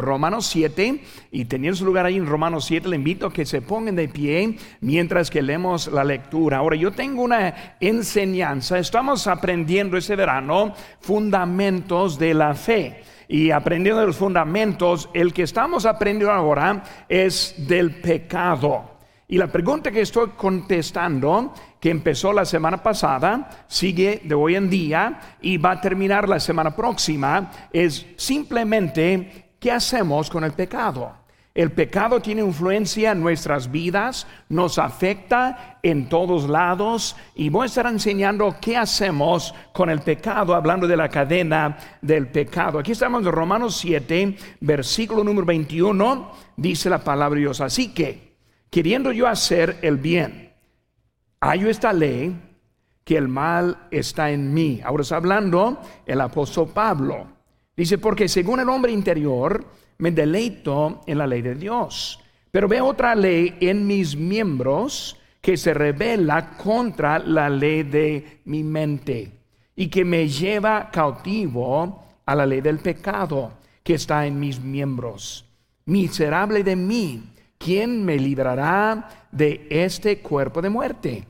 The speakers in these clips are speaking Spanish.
Romanos 7 y teniendo su lugar ahí en Romanos 7, le invito a que se pongan de pie mientras que leemos la lectura. Ahora, yo tengo una enseñanza, estamos aprendiendo este verano fundamentos de la fe y aprendiendo los fundamentos, el que estamos aprendiendo ahora es del pecado. Y la pregunta que estoy contestando, que empezó la semana pasada, sigue de hoy en día y va a terminar la semana próxima, es simplemente, ¿qué hacemos con el pecado? El pecado tiene influencia en nuestras vidas, nos afecta en todos lados y voy a estar enseñando qué hacemos con el pecado, hablando de la cadena del pecado. Aquí estamos en Romanos 7, versículo número 21, dice la palabra de Dios. Así que, queriendo yo hacer el bien, hay esta ley que el mal está en mí. Ahora está hablando el apóstol Pablo. Dice, porque según el hombre interior, me deleito en la ley de Dios. Pero veo otra ley en mis miembros que se revela contra la ley de mi mente y que me lleva cautivo a la ley del pecado que está en mis miembros. Miserable de mí, ¿quién me librará de este cuerpo de muerte?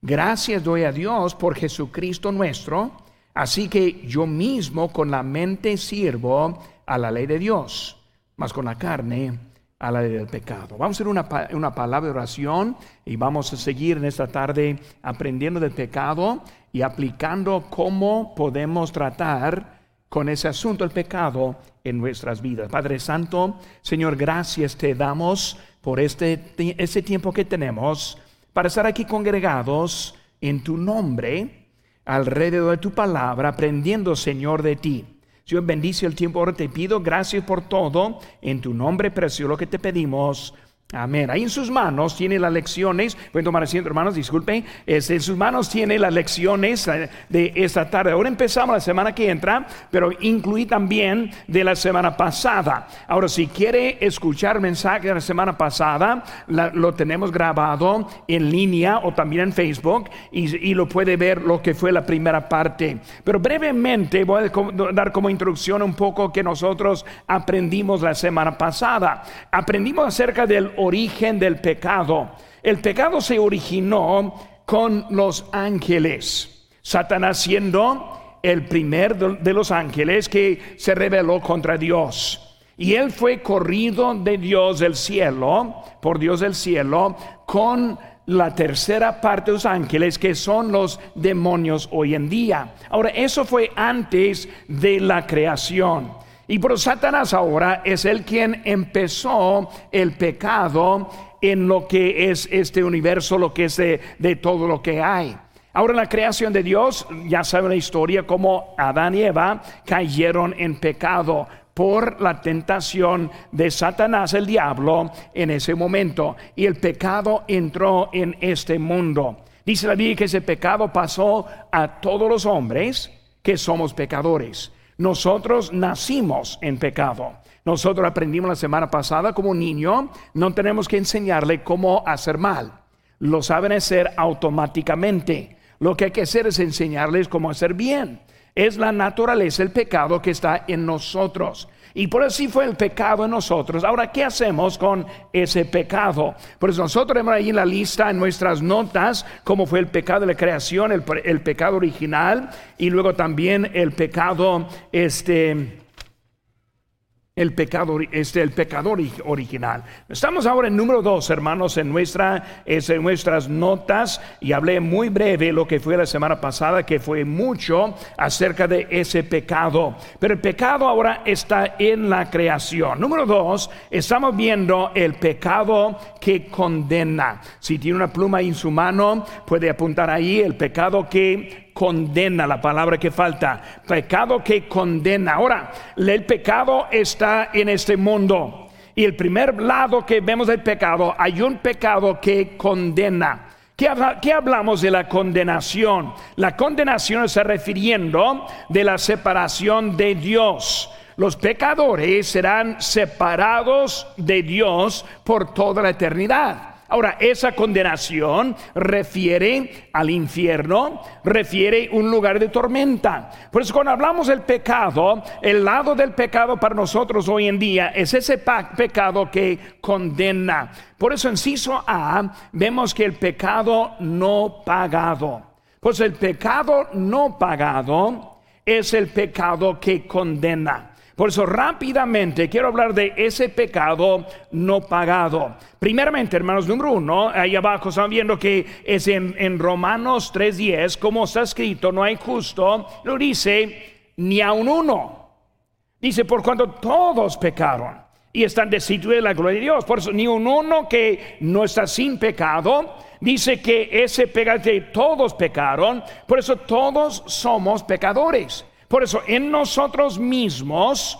Gracias doy a Dios por Jesucristo nuestro, así que yo mismo con la mente sirvo a la ley de Dios, mas con la carne a la ley del pecado. Vamos a hacer una, una, palabra de oración y vamos a seguir en esta tarde aprendiendo del pecado y aplicando cómo podemos tratar con ese asunto del pecado en nuestras vidas. Padre Santo, Señor, gracias te damos por este, este tiempo que tenemos para estar aquí congregados en tu nombre, alrededor de tu palabra, aprendiendo, Señor, de ti. Señor, bendice el tiempo. Ahora te pido gracias por todo. En tu nombre precioso lo que te pedimos. Amén. Ahí en sus manos tiene las lecciones. Pueden tomar asiento, hermanos, disculpen. en sus manos tiene las lecciones eh, de esta tarde. Ahora empezamos la semana que entra, pero incluí también de la semana pasada. Ahora, si quiere escuchar mensaje de la semana pasada, lo tenemos grabado en línea o también en Facebook y, lo puede ver lo que fue la primera parte. Pero brevemente voy a dar como introducción un poco que nosotros aprendimos la semana pasada. Aprendimos acerca del origen del pecado. El pecado se originó con los ángeles. Satanás siendo el primer de los ángeles que se rebeló contra Dios. Y él fue corrido de Dios del cielo, por Dios del cielo, con la tercera parte de los ángeles que son los demonios hoy en día. Ahora, eso fue antes de la creación. Y por Satanás ahora es el quien empezó el pecado en lo que es este universo, lo que es de, todo lo que hay. Ahora en la creación de Dios, ya saben la historia, como Adán y Eva cayeron en pecado por la tentación de Satanás, el diablo, en ese momento. Y el pecado entró en este mundo. Dice la Biblia que ese pecado pasó a todos los hombres que somos pecadores. Nosotros nacimos en pecado. Nosotros aprendimos la semana pasada como niño, no tenemos que enseñarle cómo hacer mal. Lo saben hacer automáticamente. Lo que hay que hacer es enseñarles cómo hacer bien. Es la naturaleza, el pecado que está en nosotros. Y por así fue el pecado en nosotros. Ahora, ¿qué hacemos con ese pecado? Pues nosotros tenemos ahí en la lista, en nuestras notas, cómo fue el pecado de la creación, el, el pecado original y luego también el pecado, este, el pecado, este, el pecador original. Estamos ahora en número dos, hermanos, en, nuestra, en nuestras notas y hablé muy breve lo que fue la semana pasada, que fue mucho acerca de ese pecado. Pero el pecado ahora está en la creación. Número dos, estamos viendo el pecado que condena. Si tiene una pluma en su mano, puede apuntar ahí el pecado que condena, la palabra que falta, pecado que condena. Ahora, el pecado está en este mundo. Y el primer lado que vemos del pecado, hay un pecado que condena. ¿Qué, ¿Qué, hablamos de la condenación? La condenación está refiriendo de la separación de Dios. Los pecadores serán separados de Dios por toda la eternidad. Ahora, esa condenación refiere al infierno, refiere un lugar de tormenta. Por eso cuando hablamos del pecado, el lado del pecado para nosotros hoy en día es ese pecado que condena. Por eso en Ciso A vemos que el pecado no pagado. Pues el pecado no pagado es el pecado que condena. Por eso rápidamente quiero hablar de ese pecado no pagado. Primeramente, hermanos, número uno, ahí abajo están viendo que es en, en Romanos 3.10, como está escrito, no hay justo, lo dice ni a un uno. Dice, por cuanto todos pecaron y están destituidos de la gloria de Dios. Por eso, ni un uno que no está sin pecado, dice que ese pecado, todos pecaron, por eso todos somos pecadores. Por eso en nosotros mismos,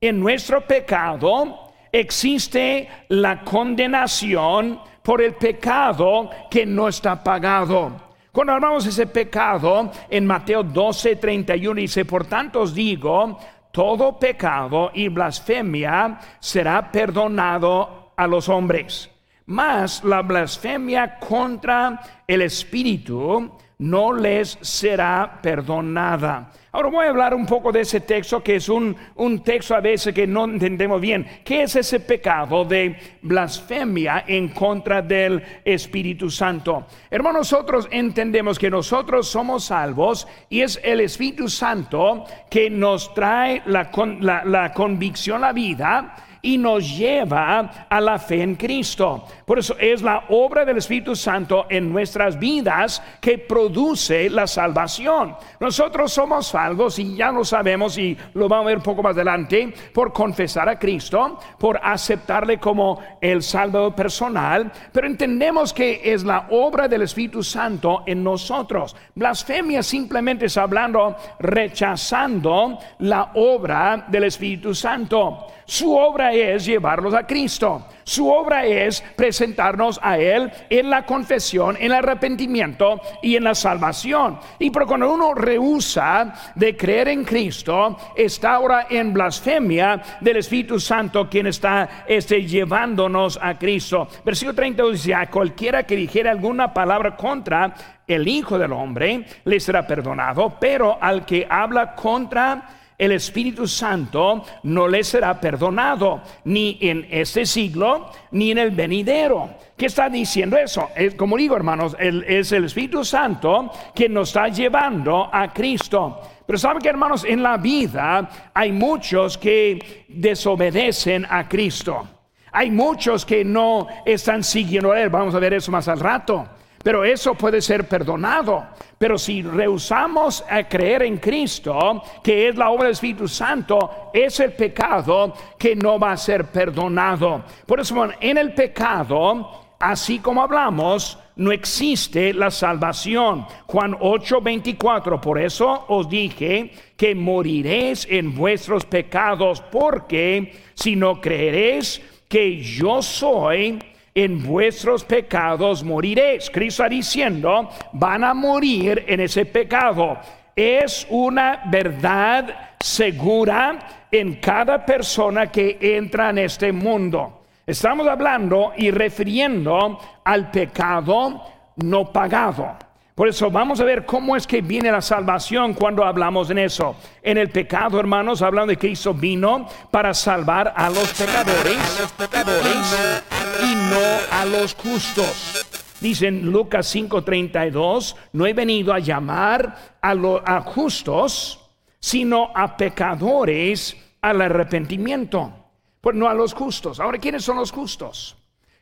en nuestro pecado, existe la condenación por el pecado que no está pagado. Cuando hablamos de ese pecado, en Mateo 12, 31 dice, por tanto os digo, todo pecado y blasfemia será perdonado a los hombres. Mas la blasfemia contra el Espíritu no les será perdonada. Ahora voy a hablar un poco de ese texto que es un, texto a veces que no entendemos bien. ¿Qué es ese pecado de blasfemia en contra del Espíritu Santo? Hermanos, nosotros entendemos que nosotros somos salvos y es el Espíritu Santo que nos trae la, la, la convicción a la vida y nos lleva a la fe en Cristo. Por eso es la obra del Espíritu Santo en nuestras vidas que produce la salvación. Nosotros somos salvos y ya lo sabemos y lo vamos a ver un poco más adelante por confesar a Cristo, por aceptarle como el salvador personal, pero entendemos que es la obra del Espíritu Santo en nosotros. Blasfemia simplemente es hablando rechazando la obra del Espíritu Santo. Su obra es llevarlos a Cristo. Su obra es presentarnos a Él en la confesión, en el arrepentimiento y en la salvación. Y por cuando uno rehúsa de creer en Cristo, está ahora en blasfemia del Espíritu Santo quien está este, llevándonos a Cristo. Versículo 32 dice, a cualquiera que dijera alguna palabra contra el Hijo del Hombre, le será perdonado, pero al que habla contra el Espíritu Santo no le será perdonado, ni en este siglo, ni en el venidero. ¿Qué está diciendo eso? Es, como digo, hermanos, es el Espíritu Santo que nos está llevando a Cristo. Pero saben que, hermanos, en la vida hay muchos que desobedecen a Cristo. Hay muchos que no están siguiendo a Él. Vamos a ver eso más al rato. Pero eso puede ser perdonado. Pero si rehusamos a creer en Cristo, que es la obra del Espíritu Santo, es el pecado que no va a ser perdonado. Por eso, en el pecado, así como hablamos, no existe la salvación. Juan 8:24, por eso os dije que moriréis en vuestros pecados, porque si no creeréis que yo soy, en vuestros pecados moriréis. Cristo está diciendo, van a morir en ese pecado. Es una verdad segura en cada persona que entra en este mundo. Estamos hablando y refiriendo al pecado no pagado. Por eso vamos a ver cómo es que viene la salvación cuando hablamos en eso. En el pecado, hermanos, hablando de que Cristo vino para salvar a los pecadores, los pecadores y no a los justos. Dicen Lucas 5:32, no he venido a llamar a los justos, sino a pecadores al arrepentimiento. Pues no a los justos. Ahora, ¿quiénes son los justos?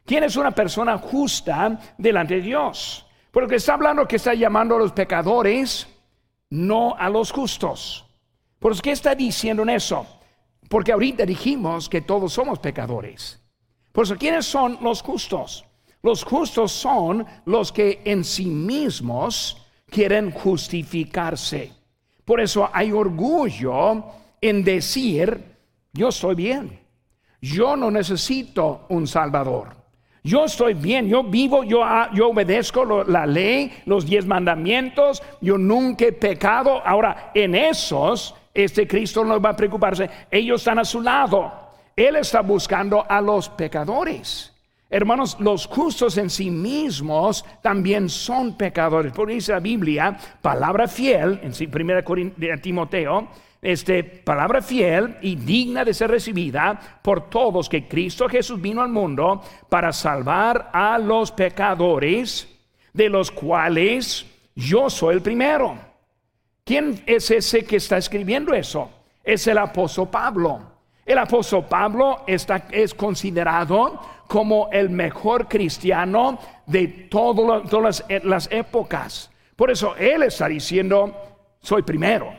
¿Quién es una persona justa delante de Dios? Porque está hablando que está llamando a los pecadores, no a los justos. ¿Por qué está diciendo en eso? Porque ahorita dijimos que todos somos pecadores. Por eso, ¿quiénes son los justos? Los justos son los que en sí mismos quieren justificarse. Por eso hay orgullo en decir, yo estoy bien, yo no necesito un Salvador. Yo estoy bien, yo vivo, yo, ah, obedezco la ley, los diez mandamientos, yo nunca he pecado. Ahora, en esos, este Cristo no va a preocuparse, ellos están a su lado. Él está buscando a los pecadores. Hermanos, los justos en sí mismos también son pecadores. Porque dice la Biblia, palabra fiel, en 1 Timoteo, este, palabra fiel y digna de ser recibida por todos que Cristo Jesús vino al mundo para salvar a los pecadores, de los cuales yo soy el primero. ¿Quién es ese que está escribiendo eso? Es el apóstol Pablo. El apóstol Pablo está, es considerado como el mejor cristiano de todas las, épocas. Por eso Él está diciendo, soy primero.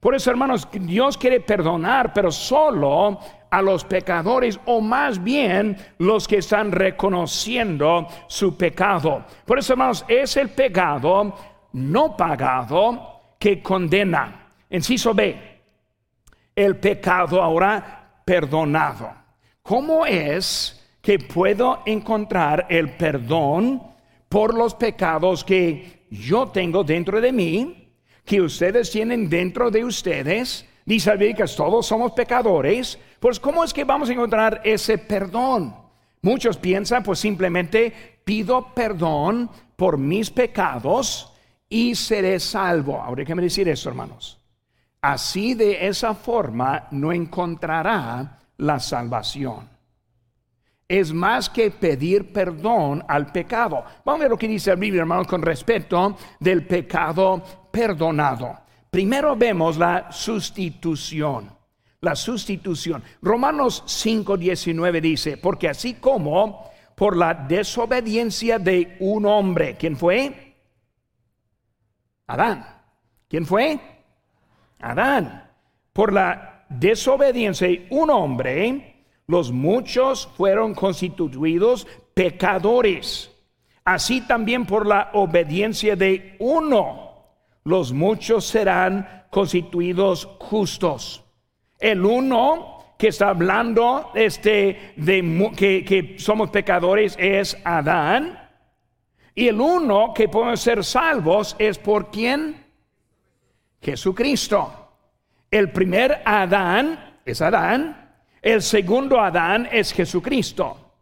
Por eso, hermanos, Dios quiere perdonar, pero solo a los pecadores o más bien los que están reconociendo su pecado. Por eso, hermanos, es el pecado no pagado que condena. Enciso B, el pecado ahora perdonado. ¿Cómo es que puedo encontrar el perdón por los pecados que yo tengo dentro de mí, que ustedes tienen dentro de ustedes. Dice que todos somos pecadores. Pues ¿cómo es que vamos a encontrar ese perdón? Muchos piensan, pues simplemente pido perdón por mis pecados y seré salvo. Ahora déjeme decir eso, hermanos. Así de esa forma no encontrará la salvación es más que pedir perdón al pecado. Vamos a ver lo que dice la Biblia, hermanos, con respecto del pecado perdonado. Primero vemos la sustitución. La sustitución. Romanos 5:19 dice, porque así como por la desobediencia de un hombre, ¿quién fue? Adán. ¿Quién fue? Adán. Por la desobediencia de un hombre, los muchos fueron constituidos pecadores. Así también por la obediencia de uno, los muchos serán constituidos justos. El uno que está hablando este, de que, somos pecadores es Adán. Y el uno que podemos ser salvos es por quién? Jesucristo. El primer Adán es Adán el segundo Adán es Jesucristo.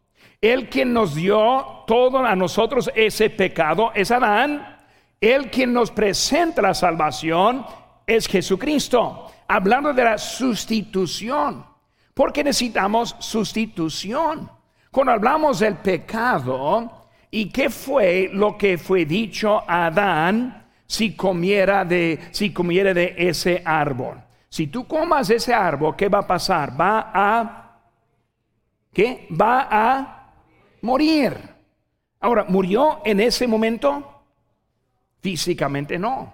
El quien nos dio todo a nosotros ese pecado es Adán. El quien nos presenta la salvación es Jesucristo. Hablando de la sustitución. Porque necesitamos sustitución. Cuando hablamos del pecado, ¿y qué fue lo que fue dicho a Adán si comiera de, si de ese árbol? Si tú comas ese árbol, ¿qué va a pasar? Va a ¿qué? Va a morir. Ahora, ¿murió en ese momento? Físicamente no.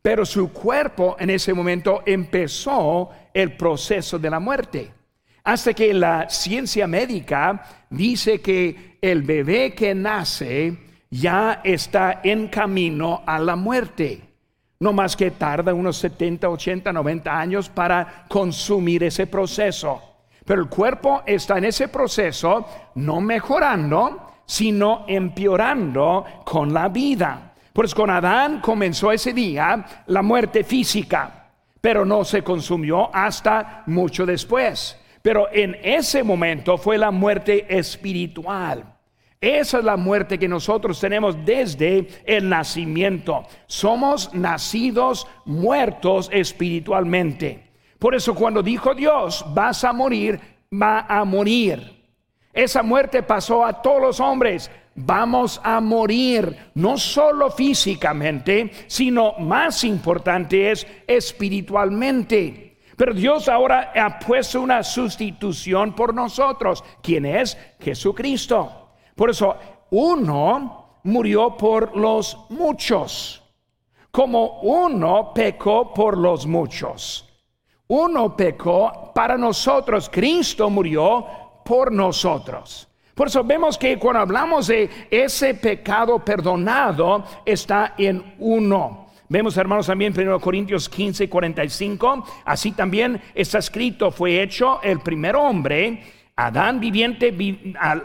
Pero su cuerpo en ese momento empezó el proceso de la muerte. Hasta que la ciencia médica dice que el bebé que nace ya está en camino a la muerte. No más que tarda unos 70, 80, 90 años para consumir ese proceso. Pero el cuerpo está en ese proceso no mejorando, sino empeorando con la vida. Pues con Adán comenzó ese día la muerte física, pero no se consumió hasta mucho después. Pero en ese momento fue la muerte espiritual. Esa es la muerte que nosotros tenemos desde el nacimiento. Somos nacidos muertos espiritualmente. Por eso cuando dijo Dios, vas a morir, va a morir. Esa muerte pasó a todos los hombres. Vamos a morir, no solo físicamente, sino más importante es espiritualmente. Pero Dios ahora ha puesto una sustitución por nosotros. ¿Quién es? Jesucristo. Por eso, uno murió por los muchos, como uno pecó por los muchos. Uno pecó para nosotros, Cristo murió por nosotros. Por eso vemos que cuando hablamos de ese pecado perdonado, está en uno. Vemos, hermanos, también 1 Corintios 15, 45. Así también está escrito, fue hecho el primer hombre Adán viviente,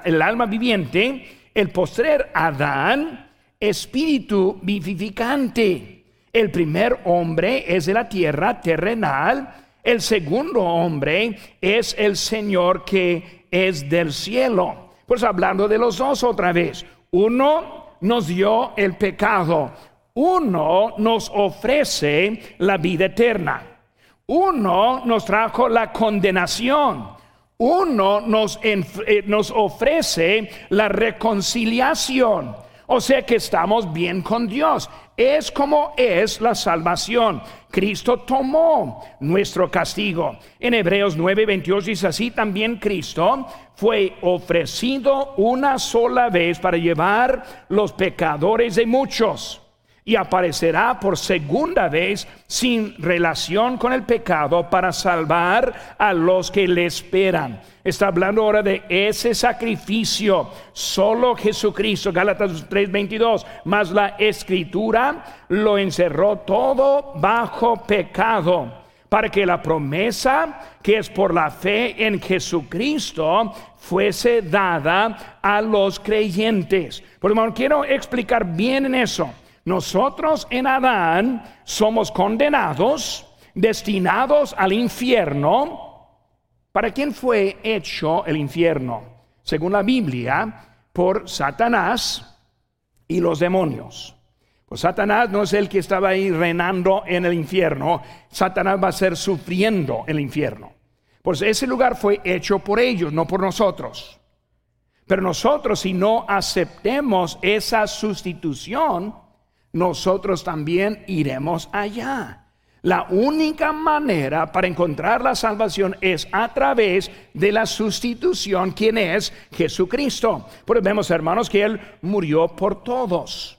el alma viviente, el postrer Adán, espíritu vivificante. El primer hombre es de la tierra terrenal, el segundo hombre es el Señor que es del cielo. Pues hablando de los dos otra vez, uno nos dio el pecado, uno nos ofrece la vida eterna, uno nos trajo la condenación, uno nos, eh, nos ofrece la reconciliación. O sea que estamos bien con Dios. Es como es la salvación. Cristo tomó nuestro castigo. En Hebreos 9:28 dice así, también Cristo fue ofrecido una sola vez para llevar los pecadores de muchos y aparecerá por segunda vez sin relación con el pecado para salvar a los que le esperan. Está hablando ahora de ese sacrificio. Solo Jesucristo, Gálatas 3:22, más la escritura lo encerró todo bajo pecado para que la promesa que es por la fe en Jesucristo fuese dada a los creyentes. Por lo quiero explicar bien en eso. Nosotros en Adán somos condenados, destinados al infierno. ¿Para quién fue hecho el infierno? Según la Biblia, por Satanás y los demonios. Pues Satanás no es el que estaba ahí reinando en el infierno. Satanás va a ser sufriendo el infierno. Pues ese lugar fue hecho por ellos, no por nosotros. Pero nosotros si no aceptemos esa sustitución, nosotros también iremos allá. La única manera para encontrar la salvación es a través de la sustitución, quien es Jesucristo. Porque vemos, hermanos, que Él murió por todos.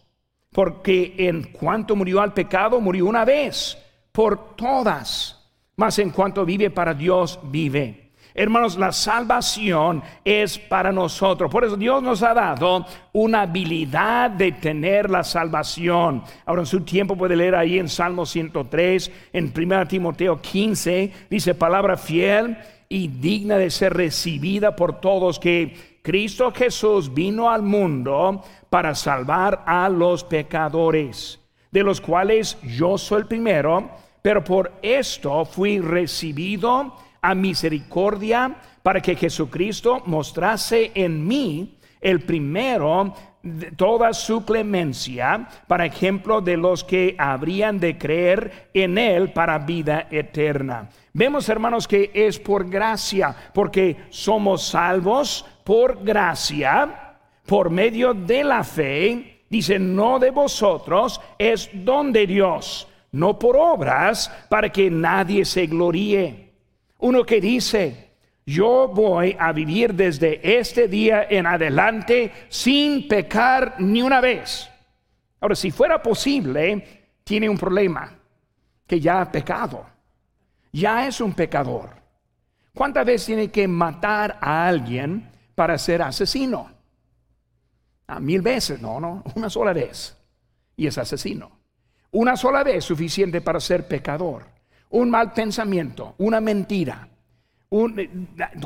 Porque en cuanto murió al pecado, murió una vez, por todas. Mas en cuanto vive para Dios, vive. Hermanos, la salvación es para nosotros. Por eso Dios nos ha dado una habilidad de tener la salvación. Ahora en su tiempo puede leer ahí en Salmo 103, en 1 Timoteo 15, dice palabra fiel y digna de ser recibida por todos que Cristo Jesús vino al mundo para salvar a los pecadores, de los cuales yo soy el primero, pero por esto fui recibido a misericordia para que Jesucristo mostrase en mí el primero toda su clemencia, para ejemplo de los que habrían de creer en Él para vida eterna. Vemos, hermanos, que es por gracia, porque somos salvos por gracia, por medio de la fe. Dice, no de vosotros, es don de Dios, no por obras, para que nadie se gloríe. Uno que dice, yo voy a vivir desde este día en adelante sin pecar ni una vez. Ahora, si fuera posible, tiene un problema, que ya ha pecado, ya es un pecador. ¿Cuántas veces tiene que matar a alguien para ser asesino? A mil veces, no, no, una sola vez. Y es asesino. Una sola vez suficiente para ser pecador un mal pensamiento, una mentira,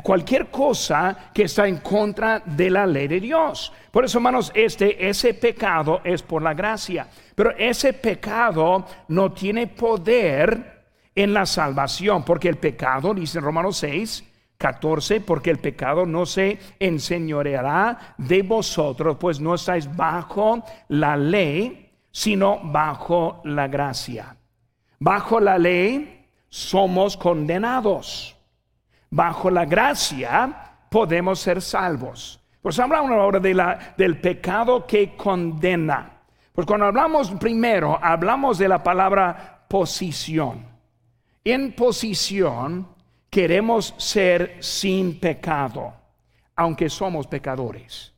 cualquier cosa que está en contra de la ley de Dios. Por eso, hermanos, este, ese pecado es por la gracia. Pero ese pecado no tiene poder en la salvación, porque el pecado, dice Romanos 6, 14, porque el pecado no se enseñoreará de vosotros, pues no estáis bajo la ley, sino bajo la gracia. Bajo la ley somos condenados. Bajo la gracia podemos ser salvos. Pues hablamos ahora de la, del pecado que condena. Pues cuando hablamos primero, hablamos de la palabra posición. En posición queremos ser sin pecado, aunque somos pecadores.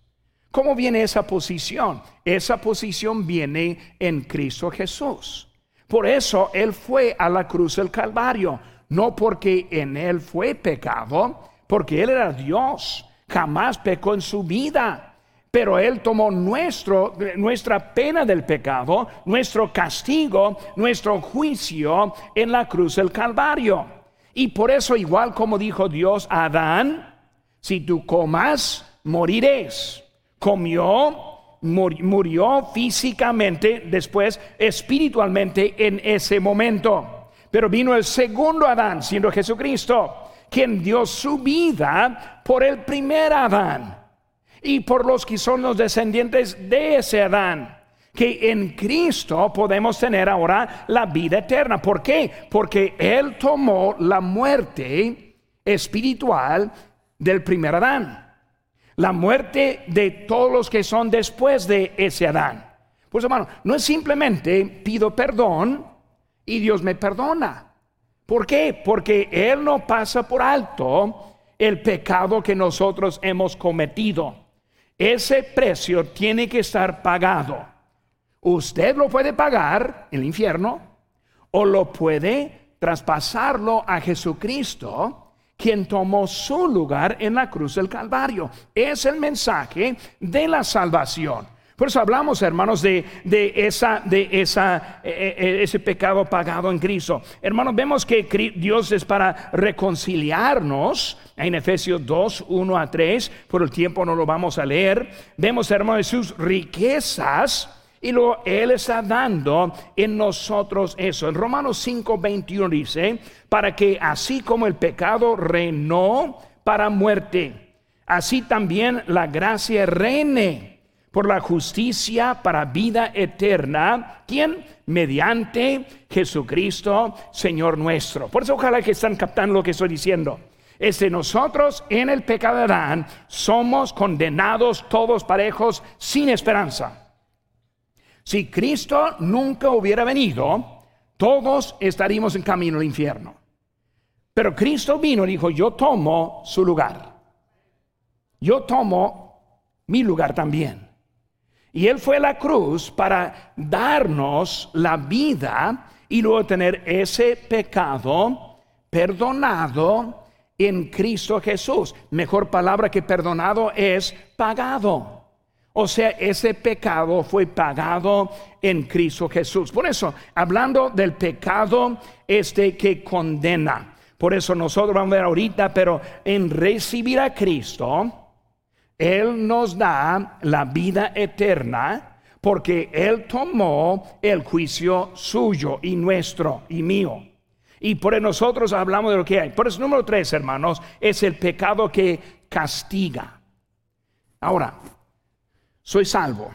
¿Cómo viene esa posición? Esa posición viene en Cristo Jesús. Por eso Él fue a la cruz del Calvario, no porque en Él fue pecado, porque Él era Dios, jamás pecó en su vida. Pero Él tomó nuestro, nuestra pena del pecado, nuestro castigo, nuestro juicio en la cruz del Calvario. Y por eso, igual como dijo Dios a Adán, si tú comas, moriréis. Comió, murió físicamente, después espiritualmente en ese momento. Pero vino el segundo Adán, siendo Jesucristo, quien dio su vida por el primer Adán. y por los que son los descendientes de ese Adán. Que en Cristo podemos tener ahora la vida eterna. ¿Por qué? Porque Él tomó la muerte espiritual del primer Adán. La muerte de todos los que son después de ese Adán. Pues hermano, no es simplemente pido perdón y Dios me perdona. ¿Por qué? Porque Él no pasa por alto el pecado que nosotros hemos cometido. Ese precio tiene que estar pagado. Usted lo puede pagar en el infierno o lo puede traspasarlo a Jesucristo, quien tomó su lugar en la cruz del Calvario. Es el mensaje de la salvación. Por eso hablamos, hermanos, de, esa, de esa, e, e, ese pecado pagado en Cristo. Hermanos, vemos que Dios es para reconciliarnos. En Efesios 2, 1 a 3, por el tiempo no lo vamos a leer. Vemos, hermanos, sus riquezas. Y luego Él está dando en nosotros eso. En Romanos 5, 21 dice, para que así como el pecado reinó para muerte, así también la gracia reine por la justicia para vida eterna. ¿Quién? Mediante Jesucristo, Señor nuestro. Por eso ojalá que están captando lo que estoy diciendo. Es de nosotros en el pecado de somos condenados todos parejos sin esperanza. Si Cristo nunca hubiera venido, todos estaríamos en camino al infierno. Pero Cristo vino y dijo, yo tomo su lugar. Yo tomo mi lugar también. Y Él fue a la cruz para darnos la vida y luego tener ese pecado perdonado en Cristo Jesús. Mejor palabra que perdonado es pagado. O sea, ese pecado fue pagado en Cristo Jesús. Por eso, hablando del pecado este que condena. Por eso nosotros vamos a ver ahorita, pero en recibir a Cristo, él nos da la vida eterna porque Él tomó el juicio suyo y nuestro y mío. Y por eso nosotros hablamos de lo que hay. Por eso número tres, hermanos, es el pecado que castiga. Ahora, soy salvo.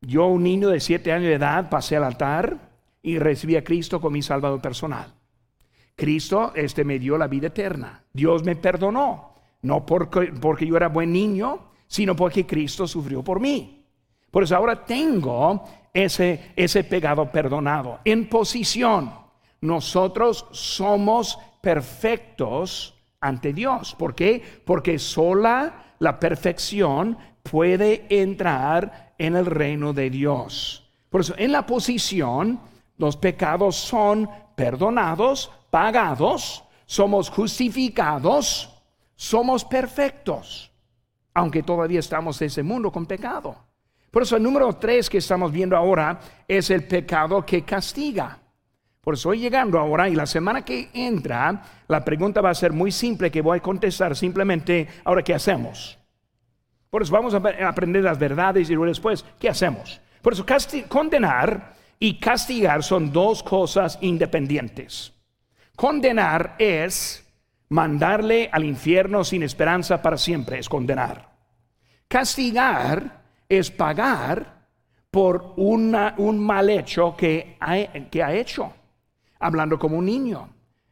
Yo, un niño de siete años de edad, pasé al altar y recibí a Cristo como mi salvador personal. Cristo este, me dio la vida eterna. Dios me perdonó. No porque, porque yo era buen niño, sino porque Cristo sufrió por mí. Por eso ahora tengo ese, ese pecado perdonado. En posición, nosotros somos perfectos ante Dios. ¿Por qué? Porque sola la perfección puede entrar en el reino de Dios. Por eso, en la posición, los pecados son perdonados, pagados, somos justificados, somos perfectos aunque todavía estamos en ese mundo con pecado. Por eso el número tres que estamos viendo ahora es el pecado que castiga. Por eso estoy llegando ahora y la semana que entra, la pregunta va a ser muy simple que voy a contestar simplemente, ahora, ¿qué hacemos? Por eso vamos a aprender las verdades y luego después, ¿qué hacemos? Por eso condenar y castigar son dos cosas independientes. Condenar es Mandarle al infierno sin esperanza para siempre es condenar. Castigar es pagar por un mal hecho que ha, que ha hecho. Hablando como un niño.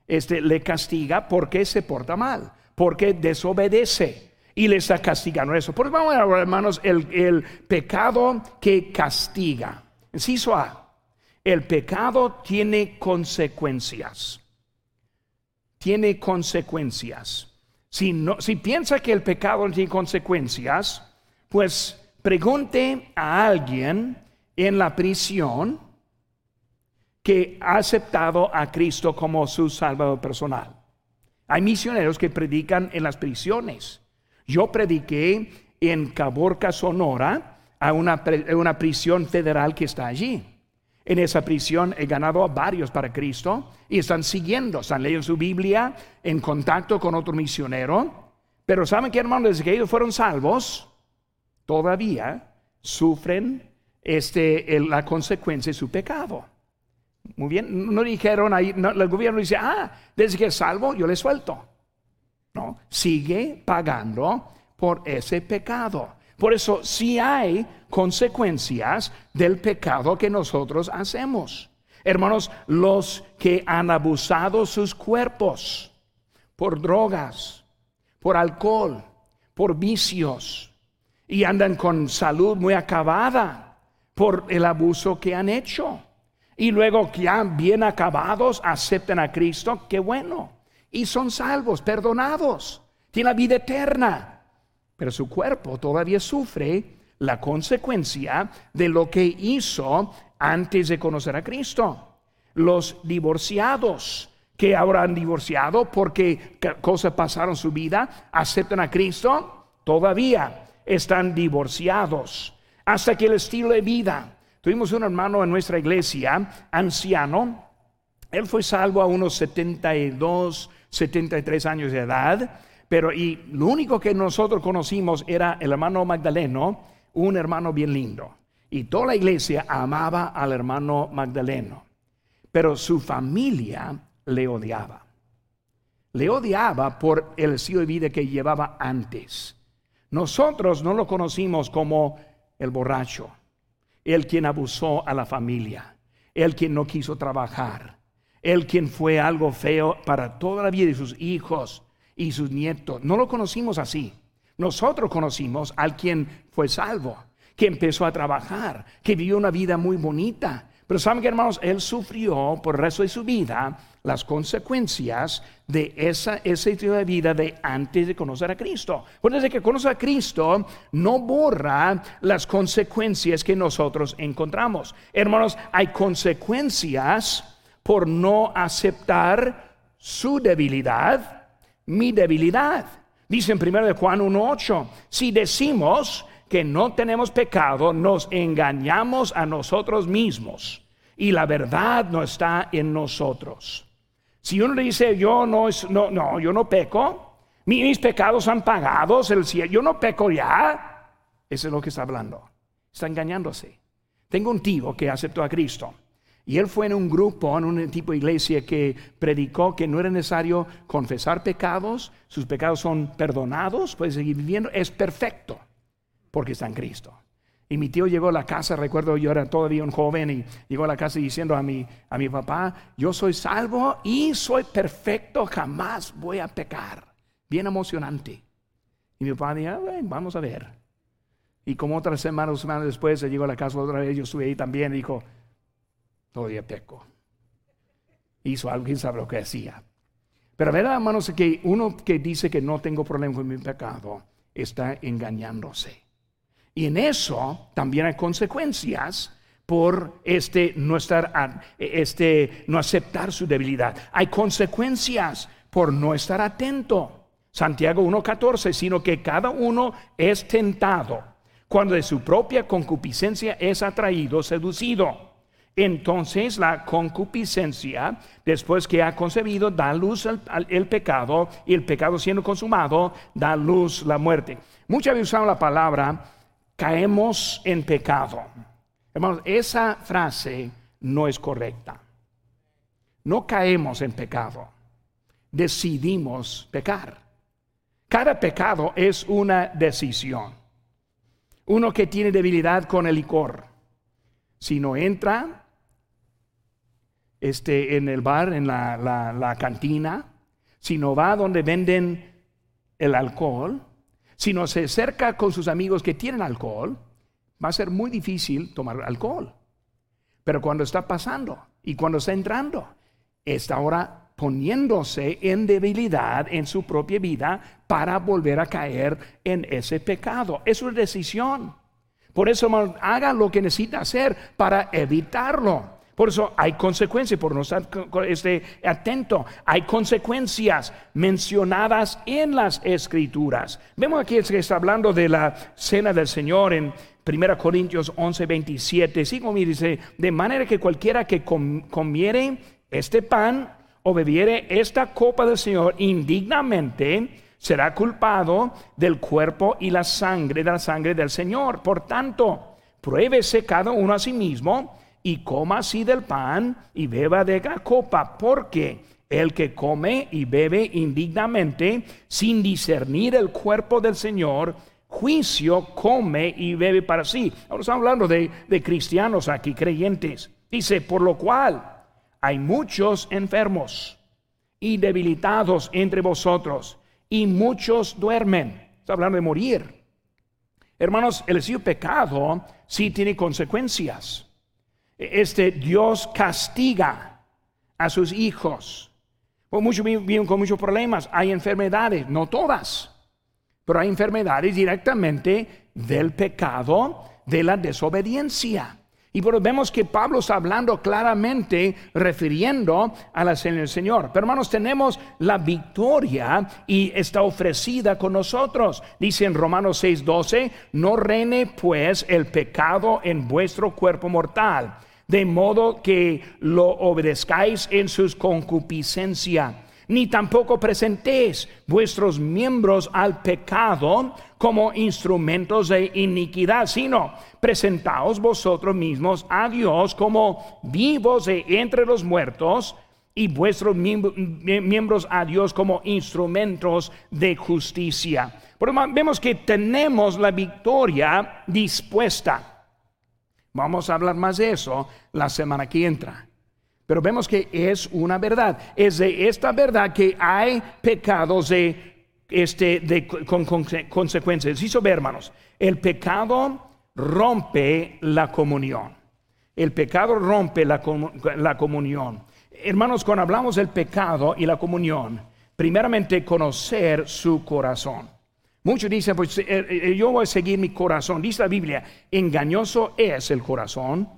Este le castiga porque se porta mal, porque desobedece y le está castigando eso. Por vamos a ver, hermanos, el, el pecado que castiga. Inciso A. El pecado tiene consecuencias tiene consecuencias. Si, no, si piensa que el pecado no tiene consecuencias, pues pregunte a alguien en la prisión que ha aceptado a Cristo como su salvador personal. Hay misioneros que predican en las prisiones. Yo prediqué en Caborca, Sonora, a una, una prisión federal que está allí en esa prisión he ganado a varios para Cristo y están siguiendo, están leyendo su Biblia en contacto con otro misionero. Pero ¿saben qué, hermanos? Desde que ellos fueron salvos, todavía sufren este, la consecuencia de su pecado. Muy bien, no dijeron ahí, el gobierno dice, ah, desde que es salvo, yo le suelto. No, sigue pagando por ese pecado. Por eso sí hay consecuencias del pecado que nosotros hacemos. Hermanos, los que han abusado sus cuerpos por drogas, por alcohol, por vicios y andan con salud muy acabada por el abuso que han hecho. Y luego ya bien acabados aceptan a Cristo, qué bueno. Y son salvos, perdonados, tienen la vida eterna. Pero su cuerpo todavía sufre la consecuencia de lo que hizo antes de conocer a Cristo. Los divorciados que ahora han divorciado porque cosas pasaron su vida, aceptan a Cristo, todavía están divorciados. Hasta que el estilo de vida. Tuvimos un hermano en nuestra iglesia, anciano, él fue salvo a unos 72, 73 años de edad, pero y lo único que nosotros conocimos era el hermano Magdaleno, un hermano bien lindo. Y toda la iglesia amaba al hermano Magdaleno. Pero su familia le odiaba. Le odiaba por el estilo de vida que llevaba antes. Nosotros no lo conocimos como el borracho, el quien abusó a la familia, el quien no quiso trabajar, el quien fue algo feo para toda la vida de sus hijos y sus nietos. No lo conocimos así. Nosotros conocimos al quien fue salvo, que empezó a trabajar, que vivió una vida muy bonita. Pero saben que hermanos, él sufrió por el resto de su vida las consecuencias de esa, ese de vida de antes de conocer a Cristo. Pues desde que conoce a Cristo, no borra las consecuencias que nosotros encontramos. Hermanos, hay consecuencias por no aceptar su debilidad, mi debilidad. Dice en 1 Juan 1.8, si decimos que no tenemos pecado, nos engañamos a nosotros mismos y la verdad no está en nosotros. Si uno le dice, yo no, no, no, yo no peco, mis pecados han pagado el yo no peco ya, eso es lo que está hablando. Está engañándose. Tengo un tío que aceptó a Cristo. Y él fue en un grupo, en un tipo de iglesia que predicó que no era necesario confesar pecados, sus pecados son perdonados, puede seguir viviendo, es perfecto porque está en Cristo. Y mi tío llegó a la casa, recuerdo yo era todavía un joven y llegó a la casa diciendo a mi, a mi papá, yo soy salvo y soy perfecto, jamás voy a pecar. Bien emocionante. Y mi papá dijo, vamos a ver. Y como otras semanas, semanas después, se llegó a la casa otra vez, yo estuve ahí también dijo, todavía peco. Hizo algo, quién sabe lo que hacía. Pero verdad, hermanos, que uno que dice que no tengo problema con mi pecado, está engañándose. Y en eso también hay consecuencias por este no estar este no aceptar su debilidad. Hay consecuencias por no estar atento. Santiago 1:14, sino que cada uno es tentado cuando de su propia concupiscencia es atraído, seducido. Entonces la concupiscencia, después que ha concebido, da luz al, el pecado y el pecado siendo consumado, da luz la muerte. Muchas veces usamos la palabra caemos en pecado. Hermanos, esa frase no es correcta. No caemos en pecado, decidimos pecar. Cada pecado es una decisión. Uno que tiene debilidad con el licor, si no entra este, en el bar, en la, la cantina, si no va donde venden el alcohol, si no se acerca con sus amigos que tienen alcohol, va a ser muy difícil tomar alcohol. Pero cuando está pasando y cuando está entrando, está ahora poniéndose en debilidad en su propia vida para volver a caer en ese pecado. Es una decisión. Por eso haga lo que necesita hacer para evitarlo. Por eso hay consecuencias, por no estar este, atento. Hay consecuencias mencionadas en las escrituras. Vemos aquí que está hablando de la cena del Señor en 1 Corintios 11, 27. Sí, como dice, de manera que cualquiera que comiere este pan o bebiere esta copa del Señor indignamente, será culpado del cuerpo y la sangre de la sangre del Señor. Por tanto, pruébese cada uno a sí mismo y coma así del pan y beba de la copa, porque el que come y bebe indignamente sin discernir el cuerpo del Señor, juicio come y bebe para sí. Ahora estamos hablando de, de cristianos aquí, creyentes. Dice, por lo cual hay muchos enfermos y debilitados entre vosotros, y muchos duermen. Está hablando de morir. Hermanos, el pecado sí tiene consecuencias. Este Dios castiga a sus hijos. Muchos viven con muchos problemas. Hay enfermedades, no todas, pero hay enfermedades directamente del pecado, de la desobediencia. Y vemos que Pablo está hablando claramente refiriendo a la del Señor. Pero hermanos, tenemos la victoria y está ofrecida con nosotros. Dice en Romanos 6:12, no reine pues el pecado en vuestro cuerpo mortal, de modo que lo obedezcáis en sus concupiscencia ni tampoco presentéis vuestros miembros al pecado como instrumentos de iniquidad, sino presentaos vosotros mismos a Dios como vivos de entre los muertos y vuestros miembros a Dios como instrumentos de justicia. Vemos que tenemos la victoria dispuesta. Vamos a hablar más de eso la semana que entra. Pero vemos que es una verdad. Es de esta verdad que hay pecados de, este, de, con, consecuencias. Hizo ver, hermanos, el pecado rompe la comunión. El pecado rompe la, la comunión. Hermanos, cuando hablamos del pecado y la comunión, primeramente conocer su corazón. Muchos dicen, pues eh, eh, yo voy a seguir mi corazón. Dice la Biblia, engañoso es el corazón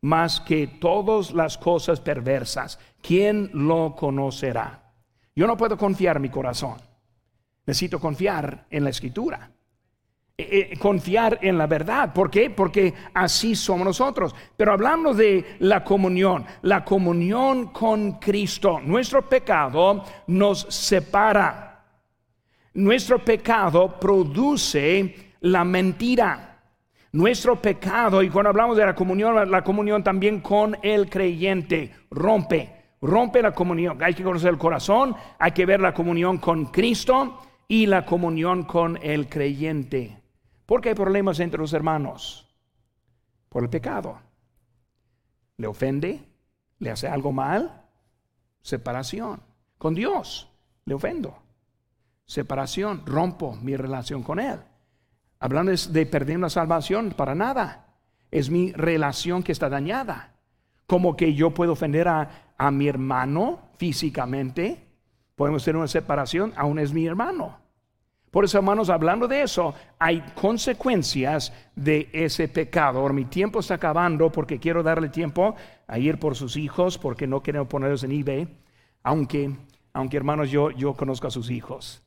más que todas las cosas perversas. ¿Quién lo conocerá? Yo no puedo confiar en mi corazón. Necesito confiar en la escritura. Eh, confiar en la verdad. ¿Por qué? Porque así somos nosotros. Pero hablamos de la comunión, la comunión con Cristo. Nuestro pecado nos separa. Nuestro pecado produce la mentira nuestro pecado, y cuando hablamos de la comunión, la comunión también con el creyente, rompe, rompe la comunión. Hay que conocer el corazón, hay que ver la comunión con Cristo y la comunión con el creyente. ¿Por qué hay problemas entre los hermanos? Por el pecado. ¿Le ofende? ¿Le hace algo mal? Separación. Con Dios, le ofendo. Separación, rompo mi relación con Él. Hablando de perder una salvación, para nada. Es mi relación que está dañada. Como que yo puedo ofender a, a mi hermano físicamente. Podemos tener una separación, aún es mi hermano. Por eso, hermanos, hablando de eso, hay consecuencias de ese pecado. Mi tiempo está acabando porque quiero darle tiempo a ir por sus hijos, porque no quiero ponerlos en eBay. Aunque, aunque hermanos, yo, yo conozco a sus hijos.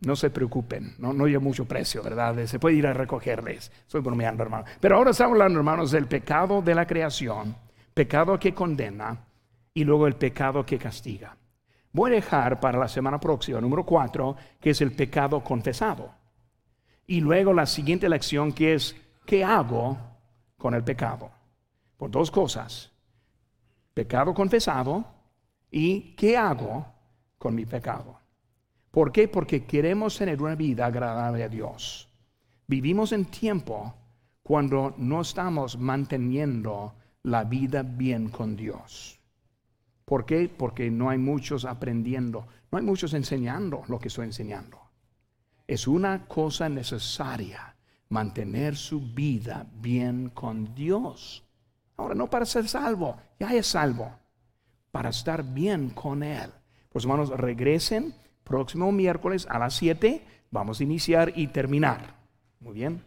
No se preocupen, no, no hay mucho precio, ¿verdad? Se puede ir a recogerles. Estoy bromeando, hermano. Pero ahora estamos hablando, hermanos, del pecado de la creación, pecado que condena y luego el pecado que castiga. Voy a dejar para la semana próxima, número cuatro, que es el pecado confesado. Y luego la siguiente lección que es, ¿qué hago con el pecado? Por dos cosas. Pecado confesado y ¿qué hago con mi pecado? ¿Por qué? Porque queremos tener una vida agradable a Dios. Vivimos en tiempo cuando no estamos manteniendo la vida bien con Dios. ¿Por qué? Porque no hay muchos aprendiendo, no hay muchos enseñando lo que estoy enseñando. Es una cosa necesaria mantener su vida bien con Dios. Ahora, no para ser salvo, ya es salvo, para estar bien con Él. Pues hermanos, regresen próximo miércoles a las 7 vamos a iniciar y terminar. Muy bien.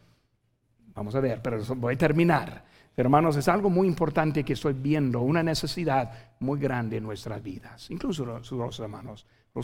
Vamos a ver, pero voy a terminar. hermanos, es algo muy importante que estoy viendo, una necesidad muy grande en nuestras vidas, incluso los hermanos.